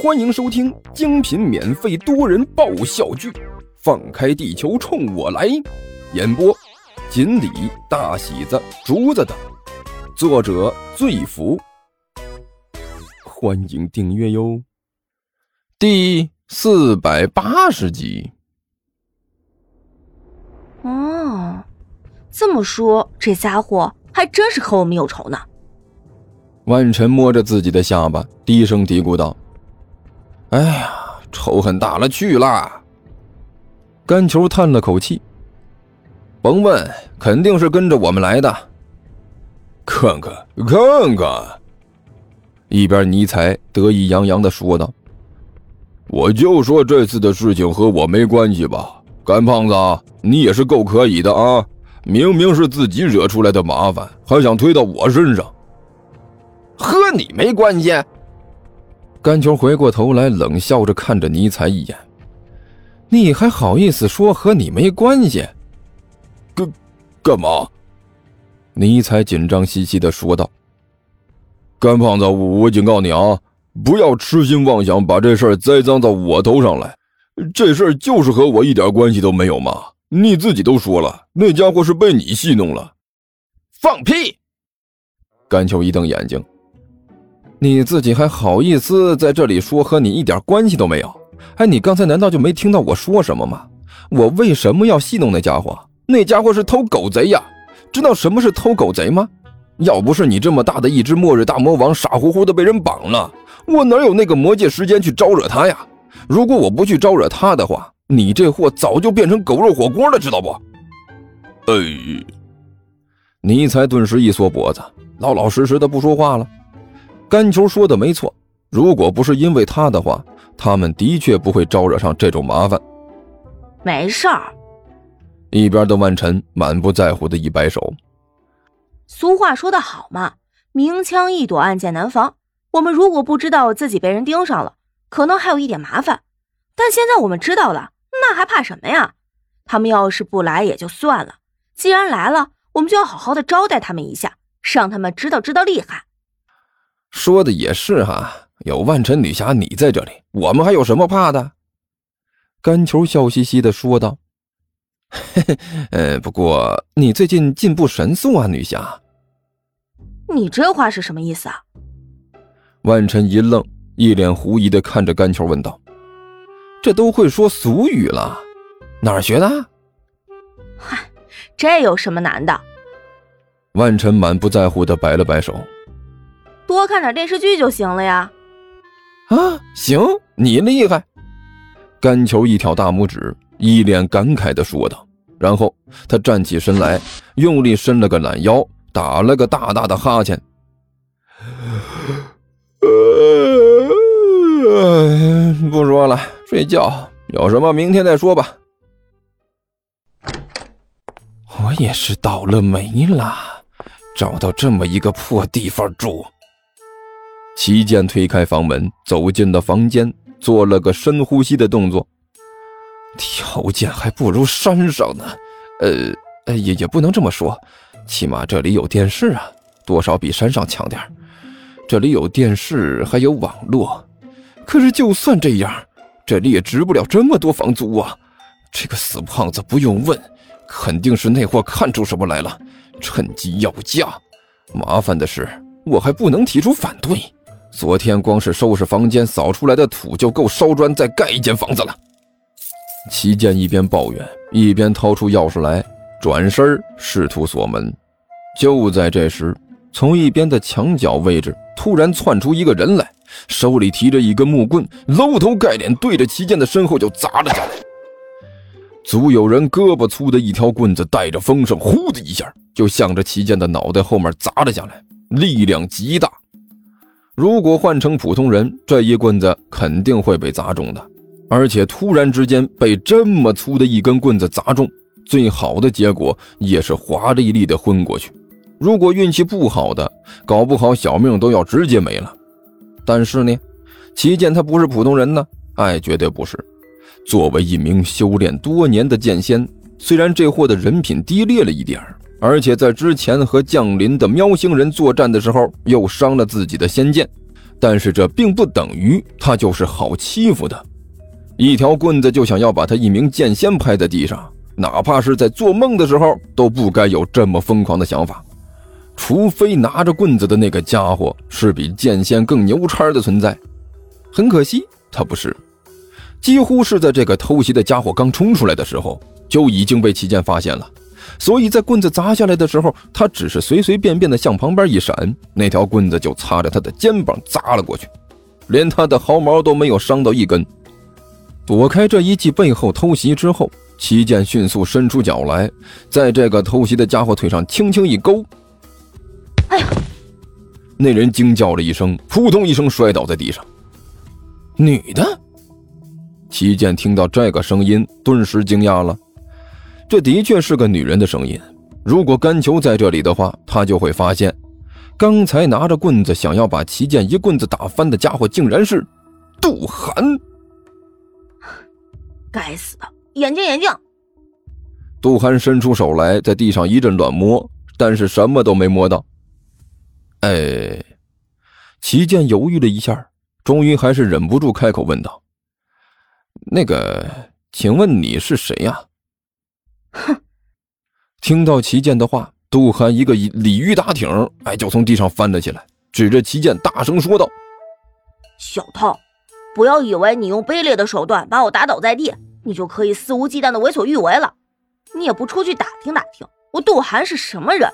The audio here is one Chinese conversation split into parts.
欢迎收听精品免费多人爆笑剧《放开地球冲我来》，演播：锦鲤、大喜子、竹子等，作者：醉福。欢迎订阅哟。第四百八十集。哦，这么说，这家伙还真是和我们有仇呢。万晨摸着自己的下巴，低声嘀咕道：“哎呀，仇恨大了去了。”甘球叹了口气：“甭问，肯定是跟着我们来的。”看看，看看！一边尼采得意洋洋的说道：“我就说这次的事情和我没关系吧，干胖子，你也是够可以的啊！明明是自己惹出来的麻烦，还想推到我身上。”和你没关系。甘球回过头来，冷笑着看着尼采一眼：“你还好意思说和你没关系？干干嘛？”尼采紧张兮兮的说道：“甘胖子，我警告你啊，不要痴心妄想把这事儿栽赃到我头上来。这事儿就是和我一点关系都没有嘛！你自己都说了，那家伙是被你戏弄了。”放屁！甘球一瞪眼睛。你自己还好意思在这里说和你一点关系都没有？哎，你刚才难道就没听到我说什么吗？我为什么要戏弄那家伙？那家伙是偷狗贼呀！知道什么是偷狗贼吗？要不是你这么大的一只末日大魔王傻乎乎的被人绑了，我哪有那个魔界时间去招惹他呀？如果我不去招惹他的话，你这货早就变成狗肉火锅了，知道不？哎，尼才顿时一缩脖子，老老实实的不说话了。甘球说的没错，如果不是因为他的话，他们的确不会招惹上这种麻烦。没事儿。一边的万晨满不在乎的一摆手。俗话说得好嘛，明枪易躲，暗箭难防。我们如果不知道自己被人盯上了，可能还有一点麻烦。但现在我们知道了，那还怕什么呀？他们要是不来也就算了，既然来了，我们就要好好的招待他们一下，让他们知道知道厉害。说的也是哈，有万晨女侠你在这里，我们还有什么怕的？甘球笑嘻嘻的说道：“嘿嘿，呃，不过你最近进步神速啊，女侠。”你这话是什么意思啊？万晨一愣，一脸狐疑的看着甘球问道：“这都会说俗语了，哪儿学的？”嗨，这有什么难的？万晨满不在乎的摆了摆手。多看点电视剧就行了呀！啊，行，你厉害！甘球一挑大拇指，一脸感慨的说道。然后他站起身来，用力伸了个懒腰，打了个大大的哈欠。不说了，睡觉。有什么明天再说吧。我也是倒了霉了，找到这么一个破地方住。齐剑推开房门，走进了房间，做了个深呼吸的动作。条件还不如山上呢，呃，也也不能这么说，起码这里有电视啊，多少比山上强点这里有电视，还有网络。可是就算这样，这里也值不了这么多房租啊！这个死胖子不用问，肯定是那货看出什么来了，趁机要价。麻烦的是，我还不能提出反对。昨天光是收拾房间扫出来的土就够烧砖再盖一间房子了。齐健一边抱怨，一边掏出钥匙来，转身试图锁门。就在这时，从一边的墙角位置突然窜出一个人来，手里提着一根木棍，搂头盖脸对着齐健的身后就砸了下来。足有人胳膊粗的一条棍子带着风声，呼的一下就向着齐健的脑袋后面砸了下来，力量极大。如果换成普通人，这一棍子肯定会被砸中的。而且突然之间被这么粗的一根棍子砸中，最好的结果也是华丽丽的昏过去。如果运气不好的，搞不好小命都要直接没了。但是呢，齐剑他不是普通人呢，哎，绝对不是。作为一名修炼多年的剑仙，虽然这货的人品低劣了一点。而且在之前和降临的喵星人作战的时候，又伤了自己的仙剑，但是这并不等于他就是好欺负的。一条棍子就想要把他一名剑仙拍在地上，哪怕是在做梦的时候都不该有这么疯狂的想法。除非拿着棍子的那个家伙是比剑仙更牛叉的存在。很可惜，他不是。几乎是在这个偷袭的家伙刚冲出来的时候，就已经被齐剑发现了。所以在棍子砸下来的时候，他只是随随便便的向旁边一闪，那条棍子就擦着他的肩膀砸了过去，连他的毫毛都没有伤到一根。躲开这一记背后偷袭之后，齐剑迅速伸出脚来，在这个偷袭的家伙腿上轻轻一勾。哎呀！那人惊叫了一声，扑通一声摔倒在地上。女的。齐剑听到这个声音，顿时惊讶了。这的确是个女人的声音。如果甘球在这里的话，他就会发现，刚才拿着棍子想要把齐剑一棍子打翻的家伙，竟然是杜涵。该死的眼镜眼镜！杜涵伸出手来，在地上一阵乱摸，但是什么都没摸到。哎，齐剑犹豫了一下，终于还是忍不住开口问道：“那个，请问你是谁呀？”哼！听到齐剑的话，杜涵一个鲤鱼打挺，哎，就从地上翻了起来，指着齐剑大声说道：“小偷，不要以为你用卑劣的手段把我打倒在地，你就可以肆无忌惮的为所欲为了。你也不出去打听打听，我杜涵是什么人？”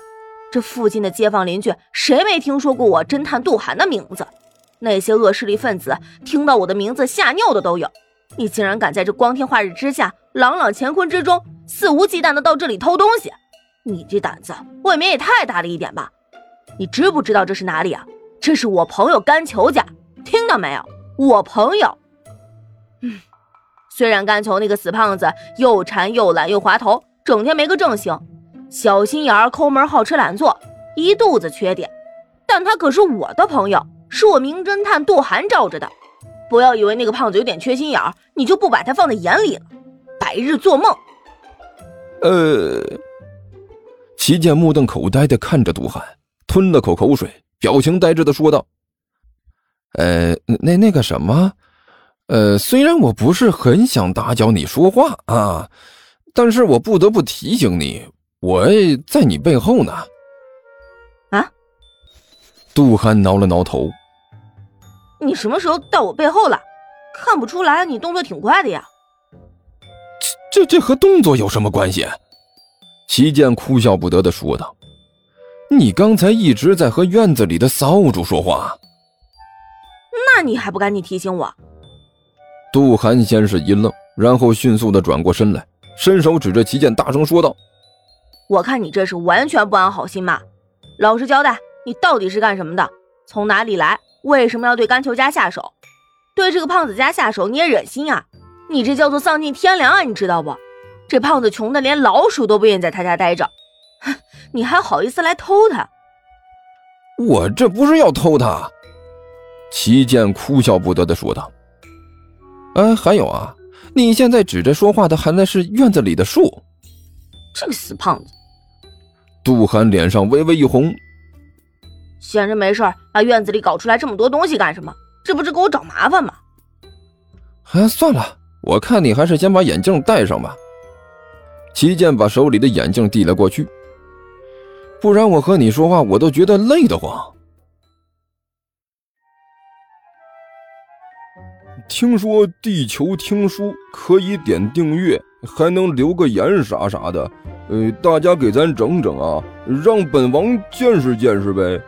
这附近的街坊邻居，谁没听说过我侦探杜涵的名字？那些恶势力分子听到我的名字吓尿的都有。你竟然敢在这光天化日之下，朗朗乾坤之中，肆无忌惮的到这里偷东西！你这胆子未免也太大了一点吧？你知不知道这是哪里啊？这是我朋友甘球家，听到没有？我朋友。嗯，虽然甘球那个死胖子又馋又懒又滑头，整天没个正形。小心眼儿、抠门、好吃懒做，一肚子缺点，但他可是我的朋友，是我名侦探杜涵罩着的。不要以为那个胖子有点缺心眼儿，你就不把他放在眼里了。白日做梦。呃，齐剑目瞪口呆的看着杜涵，吞了口口水，表情呆滞的说道：“呃，那那个什么，呃，虽然我不是很想打搅你说话啊，但是我不得不提醒你。”我在你背后呢。啊！杜涵挠了挠头。你什么时候到我背后了？看不出来，你动作挺快的呀。这这这和动作有什么关系？齐剑哭笑不得的说道：“你刚才一直在和院子里的扫帚说话。”那你还不赶紧提醒我？杜涵先是一愣，然后迅速的转过身来，伸手指着齐剑，大声说道。我看你这是完全不安好心嘛！老实交代，你到底是干什么的？从哪里来？为什么要对甘球家下手？对这个胖子家下手你也忍心啊？你这叫做丧尽天良啊！你知道不？这胖子穷的连老鼠都不愿意在他家待着，哼！你还好意思来偷他？我这不是要偷他！齐剑哭笑不得的说道。哎，还有啊，你现在指着说话的还那是院子里的树。这个死胖子！杜涵脸上微微一红，闲着没事把院子里搞出来这么多东西干什么？这不是给我找麻烦吗？哎，算了，我看你还是先把眼镜戴上吧。齐剑把手里的眼镜递了过去，不然我和你说话我都觉得累得慌。听说地球听书可以点订阅，还能留个言啥啥的，呃，大家给咱整整啊，让本王见识见识呗。